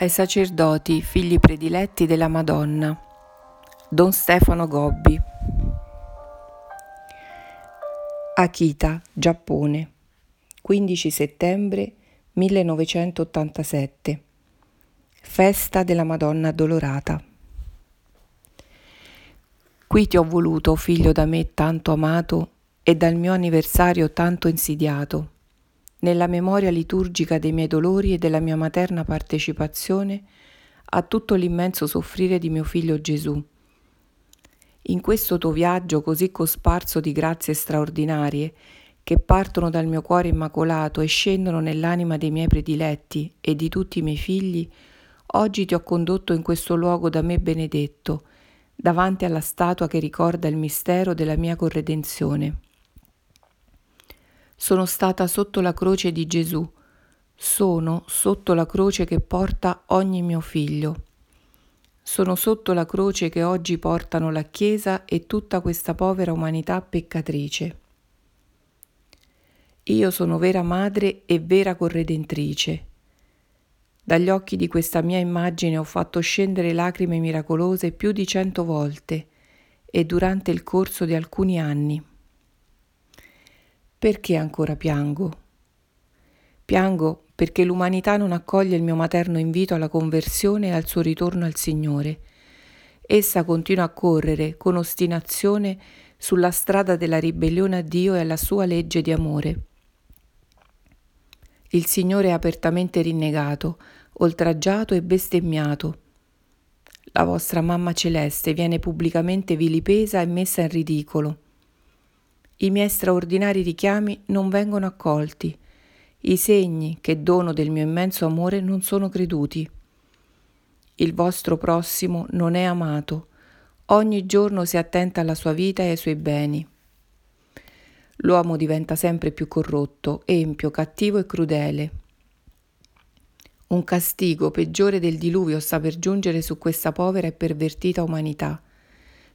ai sacerdoti, figli prediletti della Madonna. Don Stefano Gobbi. Akita, Giappone, 15 settembre 1987. Festa della Madonna Addolorata. Qui ti ho voluto, figlio da me tanto amato e dal mio anniversario tanto insidiato nella memoria liturgica dei miei dolori e della mia materna partecipazione a tutto l'immenso soffrire di mio figlio Gesù. In questo tuo viaggio così cosparso di grazie straordinarie, che partono dal mio cuore immacolato e scendono nell'anima dei miei prediletti e di tutti i miei figli, oggi ti ho condotto in questo luogo da me benedetto, davanti alla statua che ricorda il mistero della mia corredenzione. Sono stata sotto la croce di Gesù, sono sotto la croce che porta ogni mio figlio. Sono sotto la croce che oggi portano la Chiesa e tutta questa povera umanità peccatrice. Io sono vera madre e vera corredentrice. Dagli occhi di questa mia immagine ho fatto scendere lacrime miracolose più di cento volte e durante il corso di alcuni anni. Perché ancora piango? Piango perché l'umanità non accoglie il mio materno invito alla conversione e al suo ritorno al Signore. Essa continua a correre con ostinazione sulla strada della ribellione a Dio e alla sua legge di amore. Il Signore è apertamente rinnegato, oltraggiato e bestemmiato. La vostra mamma celeste viene pubblicamente vilipesa e messa in ridicolo. I miei straordinari richiami non vengono accolti. I segni che dono del mio immenso amore non sono creduti. Il vostro prossimo non è amato. Ogni giorno si attenta alla sua vita e ai suoi beni. L'uomo diventa sempre più corrotto, empio, cattivo e crudele. Un castigo peggiore del diluvio sta per giungere su questa povera e pervertita umanità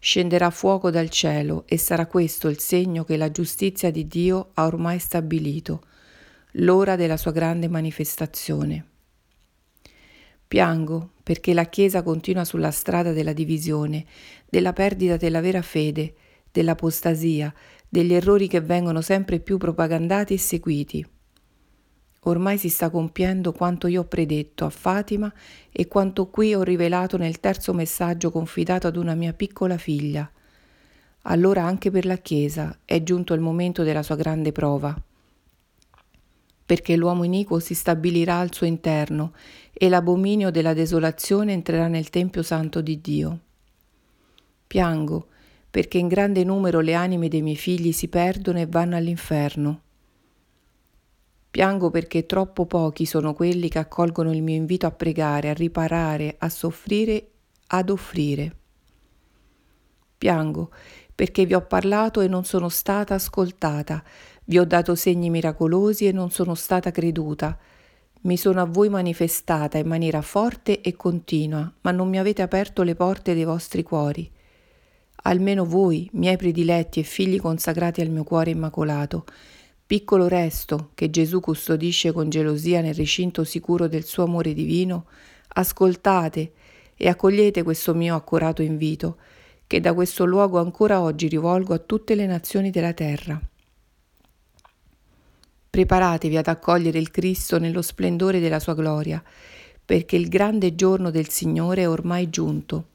scenderà fuoco dal cielo e sarà questo il segno che la giustizia di Dio ha ormai stabilito, l'ora della sua grande manifestazione. Piango perché la Chiesa continua sulla strada della divisione, della perdita della vera fede, dell'apostasia, degli errori che vengono sempre più propagandati e seguiti. Ormai si sta compiendo quanto io ho predetto a Fatima e quanto qui ho rivelato nel terzo messaggio confidato ad una mia piccola figlia. Allora anche per la Chiesa è giunto il momento della sua grande prova, perché l'uomo iniquo si stabilirà al suo interno e l'abominio della desolazione entrerà nel Tempio Santo di Dio. Piango perché in grande numero le anime dei miei figli si perdono e vanno all'inferno. Piango perché troppo pochi sono quelli che accolgono il mio invito a pregare, a riparare, a soffrire, ad offrire. Piango perché vi ho parlato e non sono stata ascoltata, vi ho dato segni miracolosi e non sono stata creduta. Mi sono a voi manifestata in maniera forte e continua, ma non mi avete aperto le porte dei vostri cuori. Almeno voi, miei prediletti e figli consacrati al mio cuore immacolato, piccolo resto che Gesù custodisce con gelosia nel recinto sicuro del suo amore divino, ascoltate e accogliete questo mio accorato invito, che da questo luogo ancora oggi rivolgo a tutte le nazioni della terra. Preparatevi ad accogliere il Cristo nello splendore della sua gloria, perché il grande giorno del Signore è ormai giunto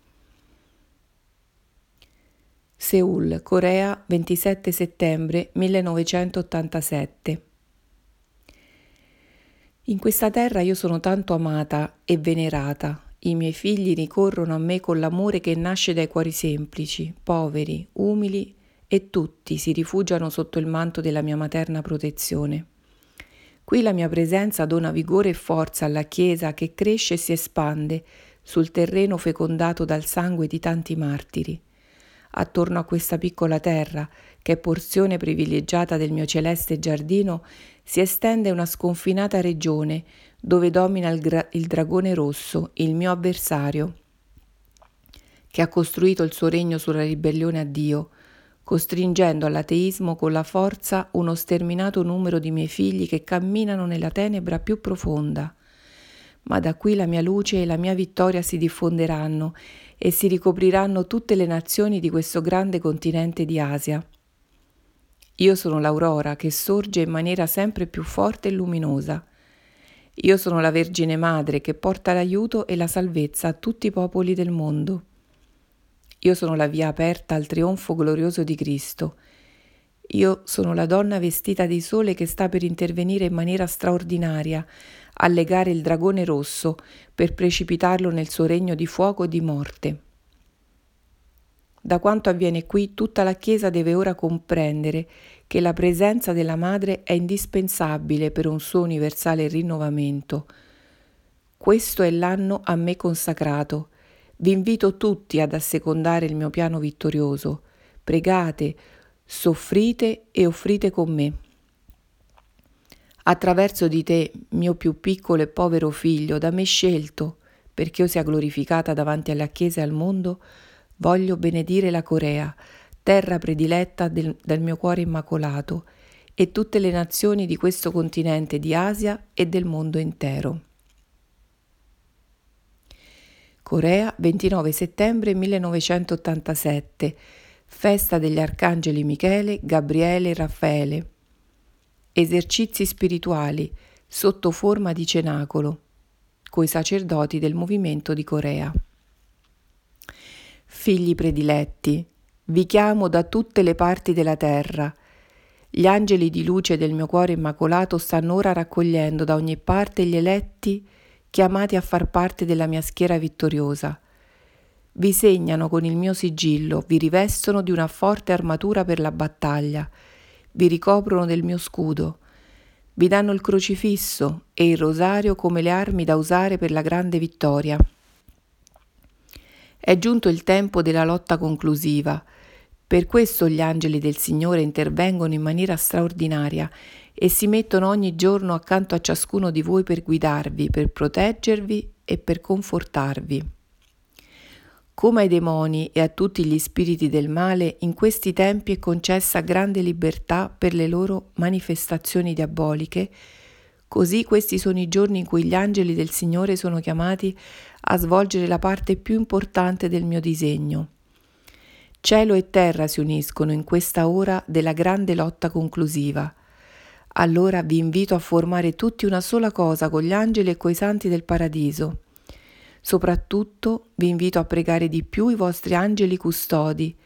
Seoul, Corea, 27 settembre 1987. In questa terra io sono tanto amata e venerata. I miei figli ricorrono a me con l'amore che nasce dai cuori semplici, poveri, umili e tutti si rifugiano sotto il manto della mia materna protezione. Qui la mia presenza dona vigore e forza alla Chiesa che cresce e si espande sul terreno fecondato dal sangue di tanti martiri attorno a questa piccola terra, che è porzione privilegiata del mio celeste giardino, si estende una sconfinata regione dove domina il, gra- il dragone rosso, il mio avversario, che ha costruito il suo regno sulla ribellione a Dio, costringendo all'ateismo con la forza uno sterminato numero di miei figli che camminano nella tenebra più profonda. ma da qui la mia luce e la mia vittoria si diffonderanno e si ricopriranno tutte le nazioni di questo grande continente di Asia. Io sono l'aurora che sorge in maniera sempre più forte e luminosa. Io sono la Vergine Madre che porta l'aiuto e la salvezza a tutti i popoli del mondo. Io sono la via aperta al trionfo glorioso di Cristo. Io sono la donna vestita di sole che sta per intervenire in maniera straordinaria a legare il dragone rosso per precipitarlo nel suo regno di fuoco e di morte. Da quanto avviene qui, tutta la Chiesa deve ora comprendere che la presenza della Madre è indispensabile per un suo universale rinnovamento. Questo è l'anno a me consacrato. Vi invito tutti ad assecondare il mio piano vittorioso. Pregate, soffrite e offrite con me. Attraverso di te, mio più piccolo e povero figlio, da me scelto, perché io sia glorificata davanti alla Chiesa e al mondo, Voglio benedire la Corea, terra prediletta del, del mio cuore immacolato, e tutte le nazioni di questo continente di Asia e del mondo intero. Corea, 29 settembre 1987, festa degli arcangeli Michele, Gabriele e Raffaele. Esercizi spirituali sotto forma di cenacolo, coi sacerdoti del movimento di Corea. Figli prediletti, vi chiamo da tutte le parti della terra. Gli angeli di luce del mio cuore immacolato stanno ora raccogliendo da ogni parte gli eletti chiamati a far parte della mia schiera vittoriosa. Vi segnano con il mio sigillo, vi rivestono di una forte armatura per la battaglia, vi ricoprono del mio scudo, vi danno il crocifisso e il rosario come le armi da usare per la grande vittoria. È giunto il tempo della lotta conclusiva. Per questo gli angeli del Signore intervengono in maniera straordinaria e si mettono ogni giorno accanto a ciascuno di voi per guidarvi, per proteggervi e per confortarvi. Come ai demoni e a tutti gli spiriti del male, in questi tempi è concessa grande libertà per le loro manifestazioni diaboliche, così questi sono i giorni in cui gli angeli del Signore sono chiamati a svolgere la parte più importante del mio disegno. Cielo e terra si uniscono in questa ora della grande lotta conclusiva. Allora vi invito a formare tutti una sola cosa con gli angeli e coi santi del paradiso. Soprattutto vi invito a pregare di più i vostri angeli custodi,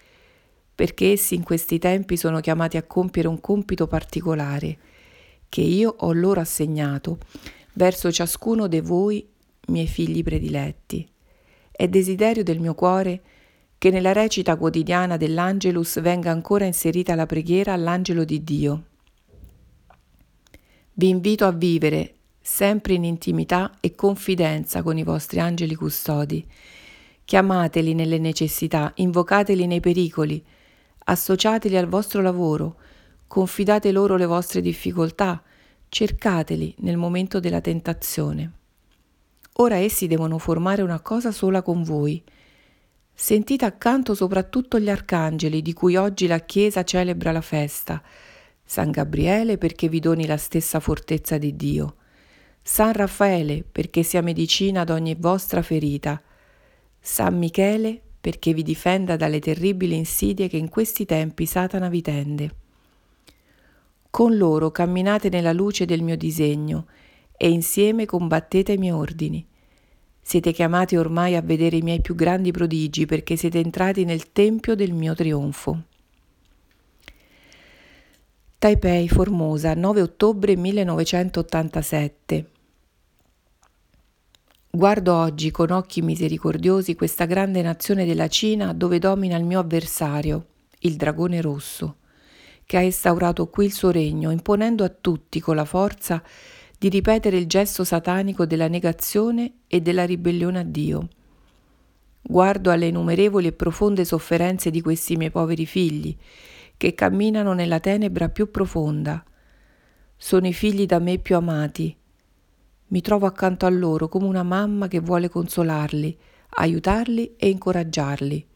perché essi in questi tempi sono chiamati a compiere un compito particolare, che io ho loro assegnato, verso ciascuno di voi miei figli prediletti. È desiderio del mio cuore che nella recita quotidiana dell'Angelus venga ancora inserita la preghiera all'angelo di Dio. Vi invito a vivere sempre in intimità e confidenza con i vostri angeli custodi. Chiamateli nelle necessità, invocateli nei pericoli, associateli al vostro lavoro, confidate loro le vostre difficoltà, cercateli nel momento della tentazione. Ora essi devono formare una cosa sola con voi. Sentite accanto soprattutto gli arcangeli di cui oggi la Chiesa celebra la festa. San Gabriele perché vi doni la stessa fortezza di Dio. San Raffaele perché sia medicina ad ogni vostra ferita. San Michele perché vi difenda dalle terribili insidie che in questi tempi Satana vi tende. Con loro camminate nella luce del mio disegno e insieme combattete i miei ordini. Siete chiamati ormai a vedere i miei più grandi prodigi perché siete entrati nel tempio del mio trionfo. Taipei, Formosa, 9 ottobre 1987. Guardo oggi con occhi misericordiosi questa grande nazione della Cina dove domina il mio avversario, il dragone rosso, che ha instaurato qui il suo regno, imponendo a tutti con la forza di ripetere il gesto satanico della negazione e della ribellione a Dio. Guardo alle innumerevoli e profonde sofferenze di questi miei poveri figli, che camminano nella tenebra più profonda. Sono i figli da me più amati. Mi trovo accanto a loro come una mamma che vuole consolarli, aiutarli e incoraggiarli.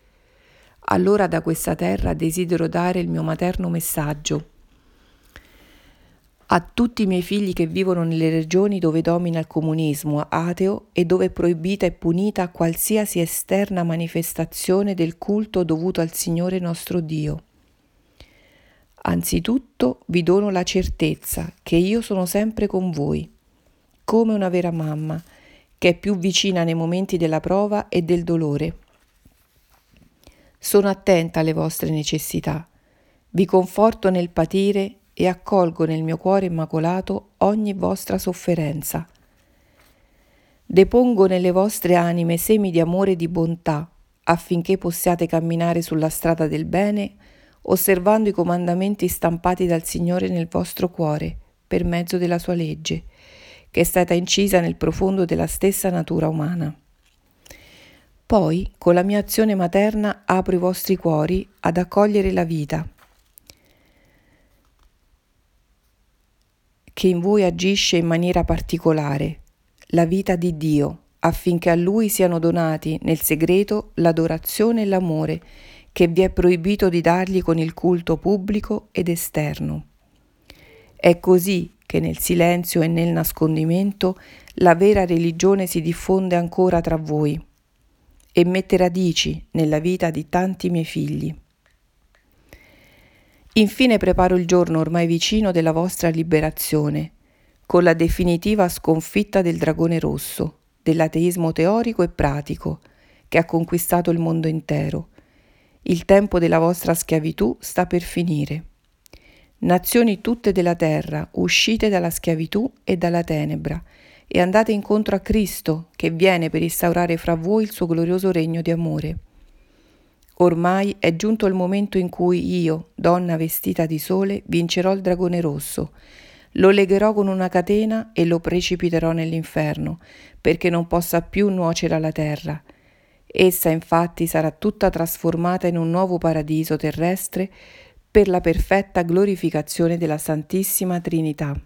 Allora da questa terra desidero dare il mio materno messaggio a tutti i miei figli che vivono nelle regioni dove domina il comunismo ateo e dove è proibita e punita qualsiasi esterna manifestazione del culto dovuto al Signore nostro Dio. Anzitutto vi dono la certezza che io sono sempre con voi, come una vera mamma, che è più vicina nei momenti della prova e del dolore. Sono attenta alle vostre necessità, vi conforto nel patire e accolgo nel mio cuore immacolato ogni vostra sofferenza. Depongo nelle vostre anime semi di amore e di bontà, affinché possiate camminare sulla strada del bene, osservando i comandamenti stampati dal Signore nel vostro cuore, per mezzo della sua legge, che è stata incisa nel profondo della stessa natura umana. Poi, con la mia azione materna, apro i vostri cuori ad accogliere la vita, che in voi agisce in maniera particolare, la vita di Dio, affinché a Lui siano donati nel segreto l'adorazione e l'amore che vi è proibito di dargli con il culto pubblico ed esterno. È così che nel silenzio e nel nascondimento la vera religione si diffonde ancora tra voi e mette radici nella vita di tanti miei figli. Infine preparo il giorno ormai vicino della vostra liberazione, con la definitiva sconfitta del dragone rosso, dell'ateismo teorico e pratico, che ha conquistato il mondo intero. Il tempo della vostra schiavitù sta per finire. Nazioni tutte della terra, uscite dalla schiavitù e dalla tenebra, e andate incontro a Cristo, che viene per instaurare fra voi il suo glorioso regno di amore. Ormai è giunto il momento in cui io, donna vestita di sole, vincerò il dragone rosso. Lo legherò con una catena e lo precipiterò nell'inferno, perché non possa più nuocere alla terra. Essa infatti sarà tutta trasformata in un nuovo paradiso terrestre per la perfetta glorificazione della Santissima Trinità.